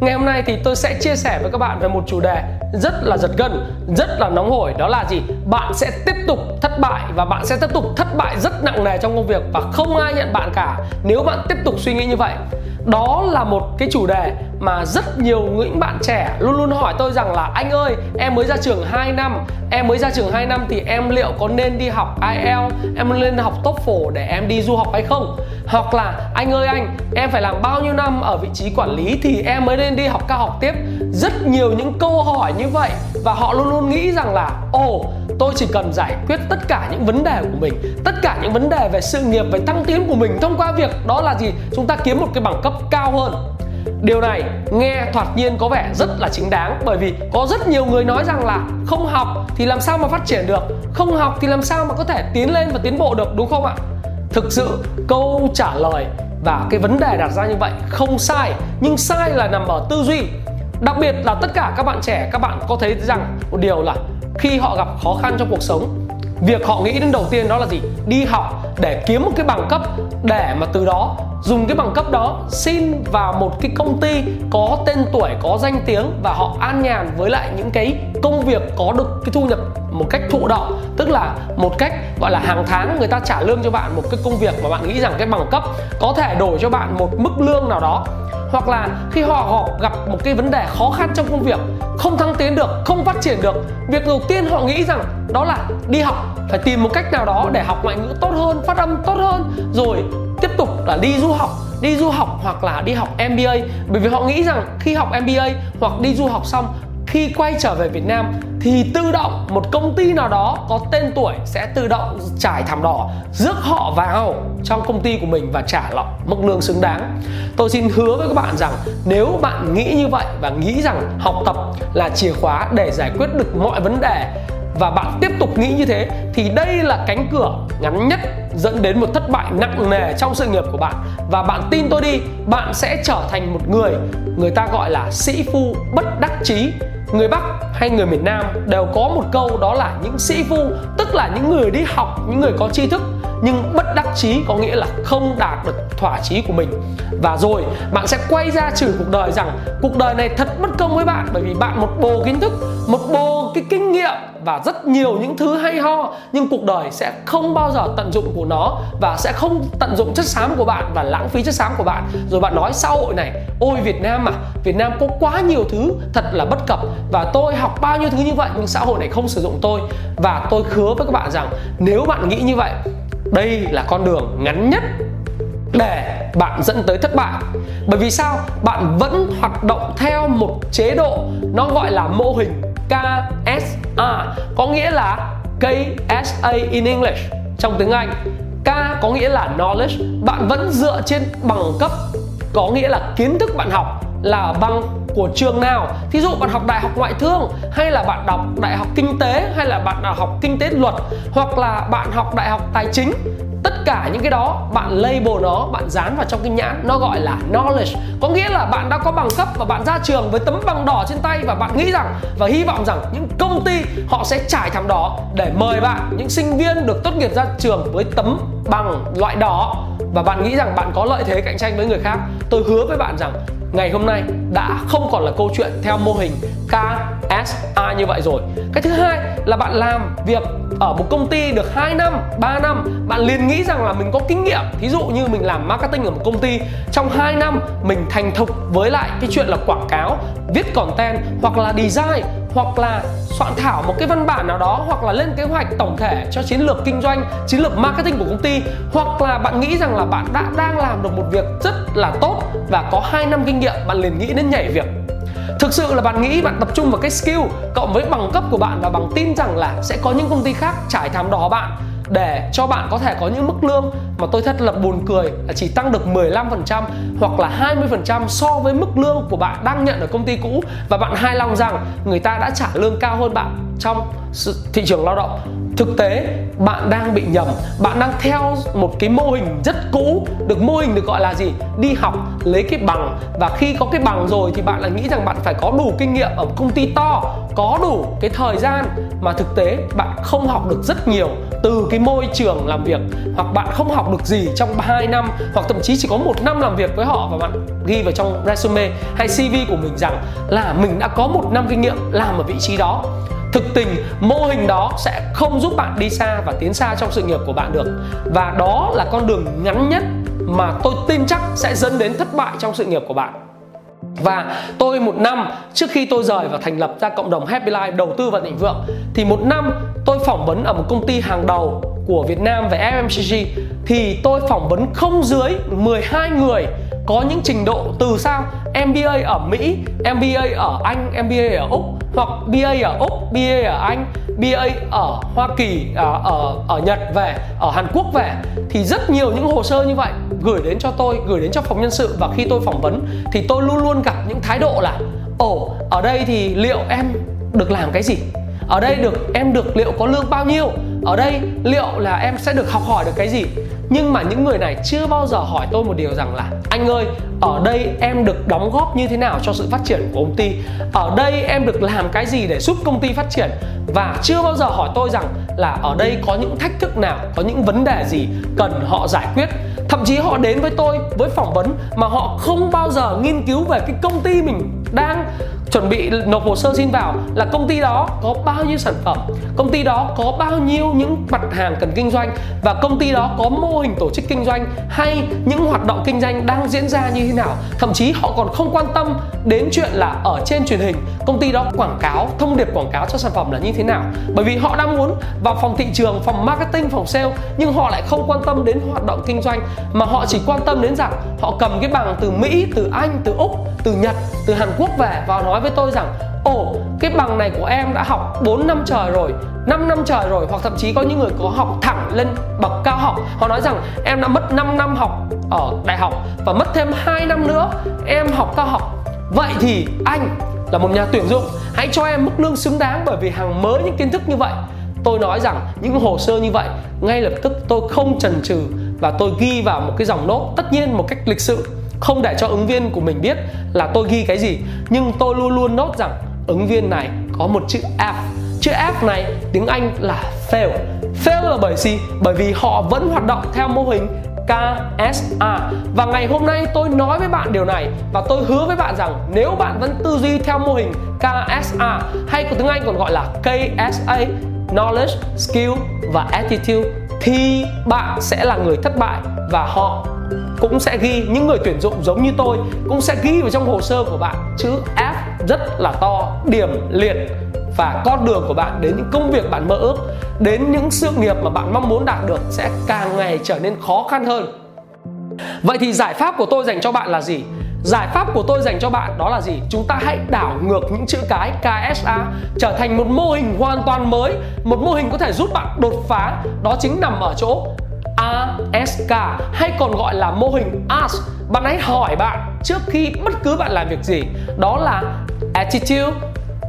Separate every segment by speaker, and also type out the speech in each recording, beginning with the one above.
Speaker 1: Ngày hôm nay thì tôi sẽ chia sẻ với các bạn về một chủ đề rất là giật gân, rất là nóng hổi đó là gì? Bạn sẽ tiếp tục thất bại và bạn sẽ tiếp tục thất bại rất nặng nề trong công việc và không ai nhận bạn cả nếu bạn tiếp tục suy nghĩ như vậy. Đó là một cái chủ đề mà rất nhiều những bạn trẻ luôn luôn hỏi tôi rằng là anh ơi em mới ra trường 2 năm em mới ra trường 2 năm thì em liệu có nên đi học IELTS em nên học TOEFL để em đi du học hay không hoặc là anh ơi anh em phải làm bao nhiêu năm ở vị trí quản lý thì em mới nên đi học cao học tiếp? Rất nhiều những câu hỏi như vậy. Và họ luôn luôn nghĩ rằng là ồ tôi chỉ cần giải quyết tất cả những vấn đề của mình tất cả những vấn đề về sự nghiệp về tăng tiến của mình thông qua việc đó là gì? Chúng ta kiếm một cái bằng cấp cao hơn. Điều này nghe thoạt nhiên có vẻ rất là chính đáng bởi vì có rất nhiều người nói rằng là không học thì làm sao mà phát triển được, không học thì làm sao mà có thể tiến lên và tiến bộ được đúng không ạ? Thực sự, câu trả lời và cái vấn đề đặt ra như vậy không sai, nhưng sai là nằm ở tư duy. Đặc biệt là tất cả các bạn trẻ, các bạn có thấy rằng một điều là khi họ gặp khó khăn trong cuộc sống, việc họ nghĩ đến đầu tiên đó là gì? Đi học để kiếm một cái bằng cấp để mà từ đó dùng cái bằng cấp đó xin vào một cái công ty có tên tuổi, có danh tiếng và họ an nhàn với lại những cái công việc có được cái thu nhập một cách thụ động tức là một cách gọi là hàng tháng người ta trả lương cho bạn một cái công việc mà bạn nghĩ rằng cái bằng cấp có thể đổi cho bạn một mức lương nào đó. Hoặc là khi họ, họ gặp một cái vấn đề khó khăn trong công việc không thăng tiến được không phát triển được việc đầu tiên họ nghĩ rằng đó là đi học phải tìm một cách nào đó để học ngoại ngữ tốt hơn phát âm tốt hơn rồi tiếp tục là đi du học đi du học hoặc là đi học MBA bởi vì họ nghĩ rằng khi học MBA hoặc đi du học xong khi quay trở về Việt Nam thì tự động một công ty nào đó có tên tuổi sẽ tự động trải thảm đỏ, rước họ vào trong công ty của mình và trả lọc mức lương xứng đáng. Tôi xin hứa với các bạn rằng nếu bạn nghĩ như vậy và nghĩ rằng học tập là chìa khóa để giải quyết được mọi vấn đề và bạn tiếp tục nghĩ như thế, thì đây là cánh cửa ngắn nhất dẫn đến một thất bại nặng nề trong sự nghiệp của bạn và bạn tin tôi đi, bạn sẽ trở thành một người người ta gọi là sĩ phu bất đắc chí người Bắc hay người miền Nam đều có một câu đó là những sĩ phu, tức là những người đi học, những người có tri thức nhưng bất đắc chí có nghĩa là không đạt được thỏa chí của mình. Và rồi, bạn sẽ quay ra chửi cuộc đời rằng, cuộc đời này thật bất công với bạn, bởi vì bạn một bồ kiến thức, một bồ cái kinh nghiệm và rất nhiều những thứ hay ho. Nhưng cuộc đời sẽ không bao giờ tận dụng của nó và sẽ không tận dụng chất xám của bạn và lãng phí chất xám của bạn. Rồi bạn nói, xã hội này, ôi Việt Nam mà Việt Nam có quá nhiều thứ thật là bất cập và tôi học bao nhiêu thứ như vậy, nhưng xã hội này không sử dụng tôi. Và tôi hứa với các bạn rằng, nếu bạn nghĩ như vậy đây là con đường ngắn nhất để bạn dẫn tới thất bại. Bởi vì sao? Bạn vẫn hoạt động theo một chế độ nó gọi là mô hình KSA có nghĩa là KSA in English trong tiếng Anh. K có nghĩa là knowledge. Bạn vẫn dựa trên bằng cấp, có nghĩa là kiến thức bạn học là bằng của trường nào. Thí dụ bạn học đại học ngoại thương, hay là bạn đọc đại học kinh tế, hay là bạn học kinh tế luật, hoặc là bạn học đại học tài chính, tất cả những cái đó bạn label nó, bạn dán vào trong cái nhãn, nó gọi là knowledge. Có nghĩa là bạn đã có bằng cấp và bạn ra trường với tấm bằng đỏ trên tay và bạn nghĩ rằng và hy vọng rằng những công ty họ sẽ trải thảm đỏ để mời bạn, những sinh viên được tốt nghiệp ra trường với tấm bằng loại đỏ. Và bạn nghĩ rằng bạn có lợi thế cạnh tranh với người khác. Tôi hứa với bạn rằng ngày hôm nay đã không còn là câu chuyện theo mô hình KSA như vậy rồi. Cái thứ hai là bạn làm việc ở một công ty được 2 năm, 3 năm, bạn liền nghĩ rằng là mình có kinh nghiệm. Thí dụ như mình làm marketing ở một công ty trong 2 năm mình thành thục với lại cái chuyện là quảng cáo, viết content hoặc là design hoặc là soạn thảo một cái văn bản nào đó, hoặc là lên kế hoạch tổng thể cho chiến lược kinh doanh, chiến lược marketing của công ty, hoặc là bạn nghĩ rằng là bạn đã đang làm được một việc rất là tốt và có 2 năm kinh nghiệm, bạn liền nghĩ đến nhảy việc. Thực sự là bạn nghĩ bạn tập trung vào cái skill cộng với bằng cấp của bạn và bằng tin rằng là sẽ có những công ty khác trải thảm đỏ bạn để cho bạn có thể có những mức lương mà tôi thật là buồn cười là chỉ tăng được 15% hoặc là 20% so với mức lương của bạn đang nhận ở công ty cũ. Và bạn hài lòng rằng người ta đã trả lương cao hơn bạn trong thị trường lao động. Thực tế, bạn đang bị nhầm. Bạn đang theo một cái mô hình rất cũ. Được mô hình được gọi là gì? Đi học, lấy cái bằng. Và khi có cái bằng rồi thì bạn lại nghĩ rằng bạn phải có đủ kinh nghiệm ở công ty to, có đủ cái thời gian. Mà thực tế, bạn không học được rất nhiều. Từ cái môi trường làm việc hoặc bạn không học được gì trong 2 năm hoặc thậm chí chỉ có một năm làm việc với họ và bạn ghi vào trong resume hay CV của mình rằng là mình đã có một năm kinh nghiệm làm ở vị trí đó. Thực tình, mô hình đó sẽ không giúp bạn đi xa và tiến xa trong sự nghiệp của bạn được. Và đó là con đường ngắn nhất mà tôi tin chắc sẽ dẫn đến thất bại trong sự nghiệp của bạn và tôi một năm trước khi tôi rời và thành lập ra cộng đồng Happy Life đầu tư vào thịnh vượng thì một năm tôi phỏng vấn ở một công ty hàng đầu của Việt Nam về FMCG thì tôi phỏng vấn không dưới 12 người có những trình độ từ sao MBA ở Mỹ, MBA ở Anh, MBA ở Úc hoặc BA ở Úc, BA ở Anh, BA ở Hoa Kỳ, ở, ở ở Nhật về, ở Hàn Quốc về. Thì rất nhiều những hồ sơ như vậy gửi đến cho tôi, gửi đến cho phòng nhân sự và khi tôi phỏng vấn thì tôi luôn luôn gặp những thái độ là ồ ở đây thì liệu em được làm cái gì? Ở đây được em được liệu có lương bao nhiêu? Ở đây liệu là em sẽ được học hỏi được cái gì? nhưng mà những người này chưa bao giờ hỏi tôi một điều rằng là anh ơi ở đây em được đóng góp như thế nào cho sự phát triển của công ty ở đây em được làm cái gì để giúp công ty phát triển và chưa bao giờ hỏi tôi rằng là ở đây có những thách thức nào có những vấn đề gì cần họ giải quyết thậm chí họ đến với tôi với phỏng vấn mà họ không bao giờ nghiên cứu về cái công ty mình đang chuẩn bị nộp hồ sơ xin vào là công ty đó có bao nhiêu sản phẩm, công ty đó có bao nhiêu những mặt hàng cần kinh doanh và công ty đó có mô hình tổ chức kinh doanh hay những hoạt động kinh doanh đang diễn ra như thế nào. Thậm chí họ còn không quan tâm đến chuyện là ở trên truyền hình, công ty đó quảng cáo, thông điệp quảng cáo cho sản phẩm là như thế nào. Bởi vì họ đang muốn vào phòng thị trường, phòng marketing, phòng sale, nhưng họ lại không quan tâm đến hoạt động kinh doanh, mà họ chỉ quan tâm đến rằng họ cầm cái bằng từ mỹ, từ anh, từ úc, từ nhật, từ hàn quốc về và nói nói với tôi rằng, ồ, cái bằng này của em đã học 4 năm trời rồi 5 năm trời rồi. Hoặc thậm chí có những người có học thẳng lên bậc cao học. Họ nói rằng, em đã mất 5 năm học ở đại học và mất thêm 2 năm nữa em học cao học. Vậy thì anh là một nhà tuyển dụng, hãy cho em mức lương xứng đáng bởi vì hàng mới những kiến thức như vậy. Tôi nói rằng, những hồ sơ như vậy, ngay lập tức tôi không chần chừ và tôi ghi vào một cái dòng nốt, tất nhiên một cách lịch sự không để cho ứng viên của mình biết là tôi ghi cái gì. Nhưng tôi luôn luôn nốt rằng ứng viên này có một chữ F. Chữ F này tiếng Anh là fail. Fail là bởi gì? Bởi vì họ vẫn hoạt động theo mô hình KSA và ngày hôm nay tôi nói với bạn điều này và tôi hứa với bạn rằng nếu bạn vẫn tư duy theo mô hình KSA hay của tiếng Anh còn gọi là KSA Knowledge, Skill và Attitude thì bạn sẽ là người thất bại và họ cũng sẽ ghi những người tuyển dụng giống như tôi cũng sẽ ghi vào trong hồ sơ của bạn. Chữ F rất là to điểm liệt và con đường của bạn đến những công việc bạn mơ ước đến những sự nghiệp mà bạn mong muốn đạt được sẽ càng ngày trở nên khó khăn hơn. Vậy thì giải pháp của tôi dành cho bạn là gì? Giải pháp của tôi dành cho bạn đó là gì? Chúng ta hãy đảo ngược những chữ cái KSA trở thành một mô hình hoàn toàn mới, một mô hình có thể giúp bạn đột phá, đó chính nằm ở chỗ ASK hay còn gọi là mô hình ASK. Bạn hãy hỏi bạn trước khi bất cứ bạn làm việc gì, đó là attitude,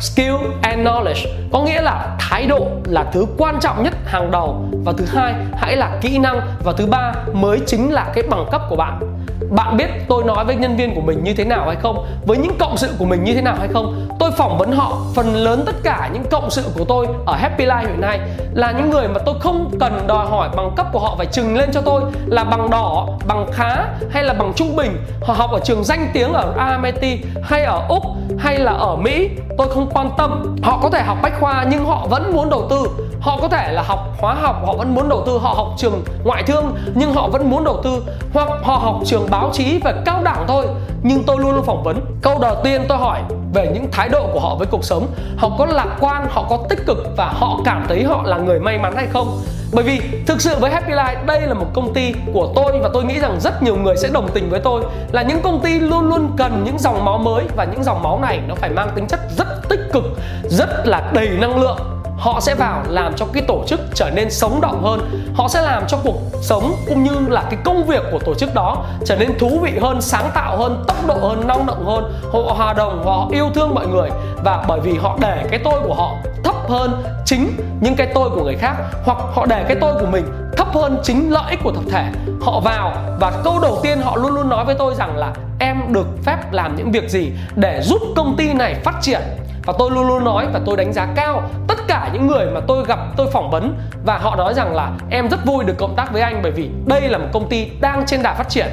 Speaker 1: skill and knowledge. Có nghĩa là thái độ là thứ quan trọng nhất hàng đầu. Và thứ hai hãy là kỹ năng. Và thứ ba mới chính là cái bằng cấp của bạn bạn biết tôi nói với nhân viên của mình như thế nào hay không? Với những cộng sự của mình như thế nào hay không? Tôi phỏng vấn họ phần lớn tất cả những cộng sự của tôi ở Happy Life hiện nay là những người mà tôi không cần đòi hỏi bằng cấp của họ phải trừng lên cho tôi là bằng đỏ, bằng khá hay là bằng trung bình. Họ học ở trường danh tiếng ở MIT hay ở Úc hay là ở Mỹ. Tôi không quan tâm. Họ có thể học bách khoa nhưng họ vẫn muốn đầu tư họ có thể là học hóa học, họ vẫn muốn đầu tư, họ học trường ngoại thương, nhưng họ vẫn muốn đầu tư. Hoặc họ học trường báo chí và cao đẳng thôi. Nhưng tôi luôn luôn phỏng vấn. Câu đầu tiên tôi hỏi về những thái độ của họ với cuộc sống. Họ có lạc quan, họ có tích cực và họ cảm thấy họ là người may mắn hay không? Bởi vì thực sự với Happy Life, đây là một công ty của tôi và tôi nghĩ rằng rất nhiều người sẽ đồng tình với tôi là những công ty luôn luôn cần những dòng máu mới. Và những dòng máu này nó phải mang tính chất rất tích cực, rất là đầy năng lượng họ sẽ vào làm cho cái tổ chức trở nên sống động hơn. Họ sẽ làm cho cuộc sống cũng như là cái công việc của tổ chức đó trở nên thú vị hơn, sáng tạo hơn, tốc độ hơn, năng động hơn. Họ hòa đồng, họ yêu thương mọi người. Và bởi vì họ để cái tôi của họ thấp hơn chính những cái tôi của người khác, hoặc họ để cái tôi của mình thấp hơn chính lợi ích của tập thể, họ vào và câu đầu tiên họ luôn luôn nói với tôi rằng là em được phép làm những việc gì để giúp công ty này phát triển? Và tôi luôn luôn nói và tôi đánh giá cao cả những người mà tôi gặp tôi phỏng vấn và họ nói rằng là em rất vui được cộng tác với anh bởi vì đây là một công ty đang trên đà phát triển.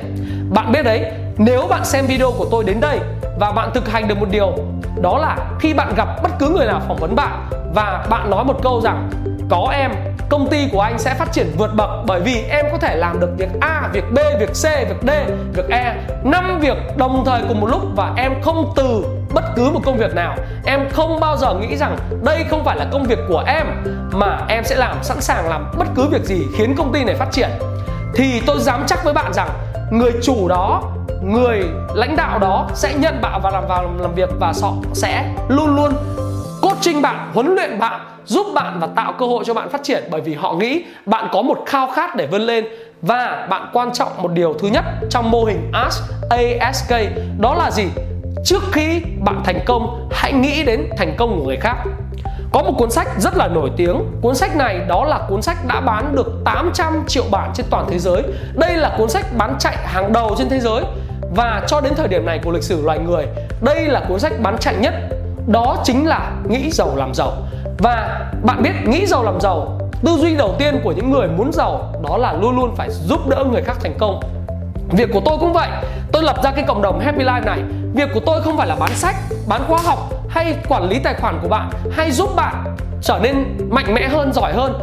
Speaker 1: Bạn biết đấy nếu bạn xem video của tôi đến đây và bạn thực hành được một điều đó là khi bạn gặp bất cứ người nào phỏng vấn bạn và bạn nói một câu rằng có em công ty của anh sẽ phát triển vượt bậc bởi vì em có thể làm được việc A, việc B, việc C, việc D, việc E năm việc đồng thời cùng một lúc và em không từ bất cứ một công việc nào, em không bao giờ nghĩ rằng đây không phải là công việc của em, mà em sẽ làm, sẵn sàng làm bất cứ việc gì khiến công ty này phát triển. Thì tôi dám chắc với bạn rằng người chủ đó, người lãnh đạo đó sẽ nhận bạn và làm vào làm việc và họ sẽ luôn luôn coaching bạn, huấn luyện bạn, giúp bạn và tạo cơ hội cho bạn phát triển. Bởi vì họ nghĩ bạn có một khao khát để vươn lên và bạn quan trọng một điều thứ nhất trong mô hình ASK ASK đó là gì? Trước khi bạn thành công, hãy nghĩ đến thành công của người khác. Có một cuốn sách rất là nổi tiếng. Cuốn sách này đó là cuốn sách đã bán được 800 triệu bản trên toàn thế giới. Đây là cuốn sách bán chạy hàng đầu trên thế giới. Và cho đến thời điểm này của lịch sử loài người, Đây là cuốn sách bán chạy nhất. Đó chính là nghĩ giàu làm giàu. Và bạn biết nghĩ giàu làm giàu, Tư duy đầu tiên của những người muốn giàu Đó là luôn luôn phải giúp đỡ người khác thành công. Việc của tôi cũng vậy. Tôi lập ra cái cộng đồng Happy Life này Việc của tôi không phải là bán sách, bán khóa học hay quản lý tài khoản của bạn hay giúp bạn trở nên mạnh mẽ hơn, giỏi hơn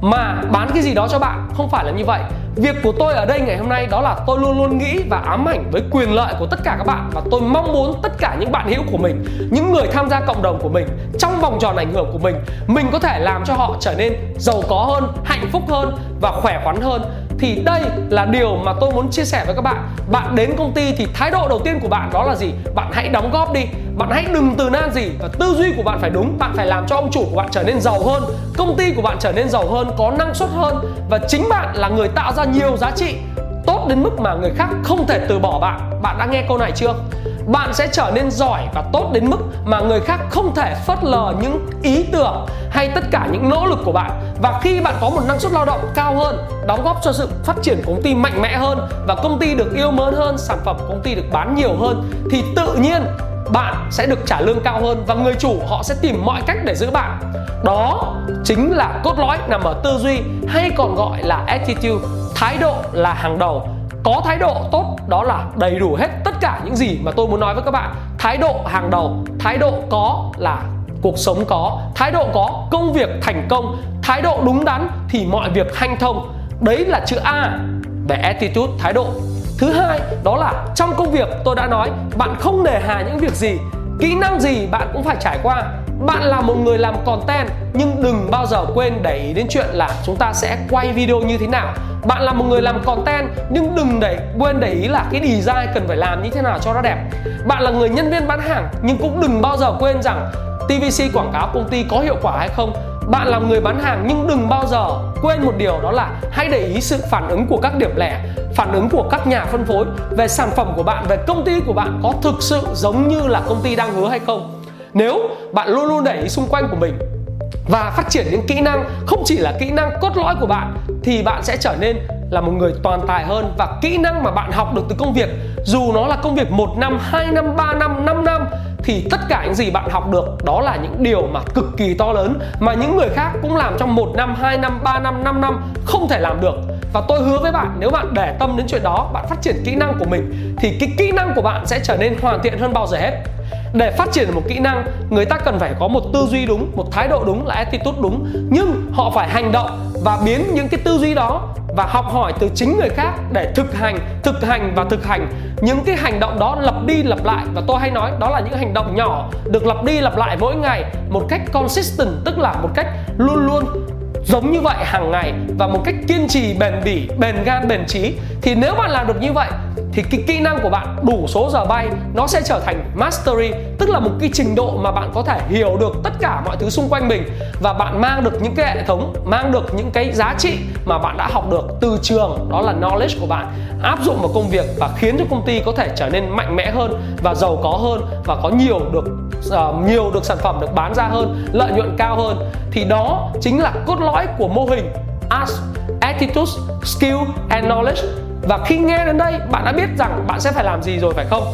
Speaker 1: mà bán cái gì đó cho bạn không phải là như vậy. Việc của tôi ở đây ngày hôm nay đó là tôi luôn luôn nghĩ và ám ảnh với quyền lợi của tất cả các bạn và tôi mong muốn tất cả những bạn hữu của mình những người tham gia cộng đồng của mình trong vòng tròn ảnh hưởng của mình mình có thể làm cho họ trở nên giàu có hơn hạnh phúc hơn và khỏe khoắn hơn thì đây là điều mà tôi muốn chia sẻ với các bạn. Bạn đến công ty thì thái độ đầu tiên của bạn đó là gì? Bạn hãy đóng góp đi. Bạn hãy đừng từ nan gì. Và tư duy của bạn phải đúng. Bạn phải làm cho ông chủ của bạn trở nên giàu hơn. Công ty của bạn trở nên giàu hơn, có năng suất hơn. Và chính bạn là người tạo ra nhiều giá trị tốt đến mức mà người khác không thể từ bỏ bạn. Bạn đã nghe câu này chưa? Bạn sẽ trở nên giỏi và tốt đến mức mà người khác không thể phớt lờ những ý tưởng hay tất cả những nỗ lực của bạn. Và khi bạn có một năng suất lao động cao hơn, đóng góp cho sự phát triển của công ty mạnh mẽ hơn và công ty được yêu mến hơn, sản phẩm của công ty được bán nhiều hơn, thì tự nhiên bạn sẽ được trả lương cao hơn và người chủ họ sẽ tìm mọi cách để giữ bạn. Đó chính là cốt lõi nằm ở tư duy hay còn gọi là attitude, thái độ là hàng đầu có thái độ tốt, đó là đầy đủ hết tất cả những gì mà tôi muốn nói với các bạn. Thái độ hàng đầu, thái độ có là cuộc sống có, thái độ có công việc thành công, thái độ đúng đắn thì mọi việc hanh thông. Đấy là chữ a về attitude, thái độ. Thứ hai, đó là trong công việc tôi đã nói, bạn không nề hà những việc gì, kỹ năng gì bạn cũng phải trải qua bạn là một người làm content, nhưng đừng bao giờ quên để ý đến chuyện là chúng ta sẽ quay video như thế nào. Bạn là một người làm content, nhưng đừng để quên để ý là cái design cần phải làm như thế nào cho nó đẹp. Bạn là người nhân viên bán hàng, nhưng cũng đừng bao giờ quên rằng TVC quảng cáo công ty có hiệu quả hay không. Bạn là người bán hàng, nhưng đừng bao giờ quên một điều đó là hãy để ý sự phản ứng của các điểm lẻ, phản ứng của các nhà phân phối về sản phẩm của bạn, về công ty của bạn có thực sự giống như là công ty đang hứa hay không nếu bạn luôn luôn để ý xung quanh của mình và phát triển những kỹ năng không chỉ là kỹ năng cốt lõi của bạn thì bạn sẽ trở nên là một người toàn tài hơn và kỹ năng mà bạn học được từ công việc dù nó là công việc 1 năm, 2 năm, 3 năm, 5 năm thì tất cả những gì bạn học được đó là những điều mà cực kỳ to lớn mà những người khác cũng làm trong 1 năm, 2 năm, 3 năm, 5 năm không thể làm được. Và tôi hứa với bạn nếu bạn để tâm đến chuyện đó, bạn phát triển kỹ năng của mình thì cái kỹ năng của bạn sẽ trở nên hoàn thiện hơn bao giờ hết để phát triển một kỹ năng, người ta cần phải có một tư duy đúng, một thái độ đúng là attitude đúng. Nhưng họ phải hành động và biến những cái tư duy đó và học hỏi từ chính người khác để thực hành thực hành và thực hành. Những cái hành động đó lặp đi lặp lại và tôi hay nói đó là những hành động nhỏ, được lặp đi lặp lại mỗi ngày một cách consistent, tức là một cách luôn luôn giống như vậy hàng ngày và một cách kiên trì, bền bỉ, bền gan, bền trí. Thì nếu bạn làm được như vậy, thì cái kỹ năng của bạn, đủ số giờ bay, nó sẽ trở thành mastery, tức là một cái trình độ mà bạn có thể hiểu được tất cả mọi thứ xung quanh mình. Và bạn mang được những cái hệ thống, mang được những cái giá trị mà bạn đã học được từ trường. Đó là knowledge của bạn. Áp dụng vào công việc và khiến cho công ty có thể trở nên mạnh mẽ hơn và giàu có hơn và có nhiều được uh, nhiều được sản phẩm được bán ra hơn lợi nhuận cao hơn thì đó chính là cốt lõi của mô hình as attitude skill and knowledge. Và khi nghe đến đây bạn đã biết rằng bạn sẽ phải làm gì rồi phải không?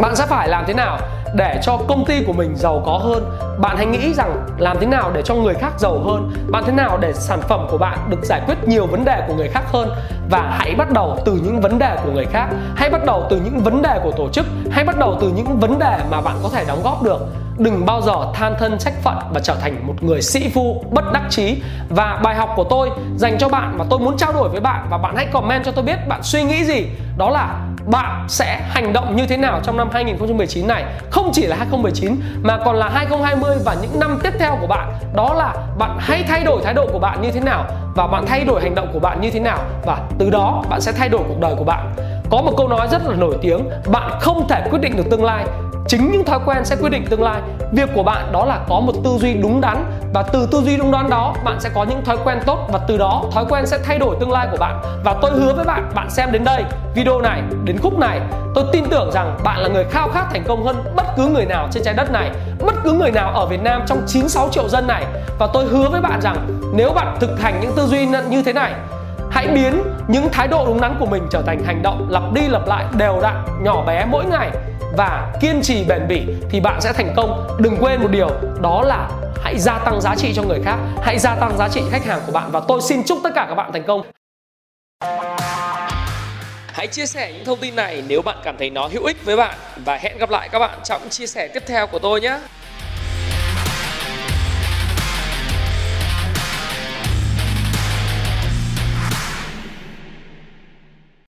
Speaker 1: Bạn sẽ phải làm thế nào để cho công ty của mình giàu có hơn? Bạn hãy nghĩ rằng làm thế nào để cho người khác giàu hơn? Bạn thế nào để sản phẩm của bạn được giải quyết nhiều vấn đề của người khác hơn? Và hãy bắt đầu từ những vấn đề của người khác. Hãy bắt đầu từ những vấn đề của tổ chức. Hãy bắt đầu từ những vấn đề mà bạn có thể đóng góp được. Đừng bao giờ than thân trách phận và trở thành một người sĩ phu bất đắc chí. Và bài học của tôi dành cho bạn mà tôi muốn trao đổi với bạn và bạn hãy comment cho tôi biết bạn suy nghĩ gì. Đó là bạn sẽ hành động như thế nào trong năm 2019 này? Không chỉ là 2019 mà còn là 2020 và những năm tiếp theo của bạn. Đó là bạn hãy thay đổi thái độ của bạn như thế nào và bạn thay đổi hành động của bạn như thế nào. Và từ đó, bạn sẽ thay đổi cuộc đời của bạn. Có một câu nói rất là nổi tiếng, bạn không thể quyết định được tương lai chính những thói quen sẽ quyết định tương lai. Việc của bạn đó là có một tư duy đúng đắn và từ tư duy đúng đắn đó, bạn sẽ có những thói quen tốt và từ đó, thói quen sẽ thay đổi tương lai của bạn. Và tôi hứa với bạn bạn xem đến đây video này, đến khúc này, tôi tin tưởng rằng bạn là người khao khát thành công hơn bất cứ người nào trên trái đất này, bất cứ người nào ở Việt Nam trong 96 triệu dân này. Và tôi hứa với bạn rằng nếu bạn thực hành những tư duy như thế này hãy biến những thái độ đúng đắn của mình trở thành hành động lặp đi lặp lại đều đặn, nhỏ bé mỗi ngày và kiên trì bền bỉ thì bạn sẽ thành công đừng quên một điều, đó là hãy gia tăng giá trị cho người khác, hãy gia tăng giá trị khách hàng của bạn và tôi xin chúc tất cả các bạn thành công Hãy chia sẻ những thông tin này nếu bạn cảm thấy nó hữu ích với bạn và hẹn gặp lại các bạn trong chia sẻ tiếp theo của tôi nhé.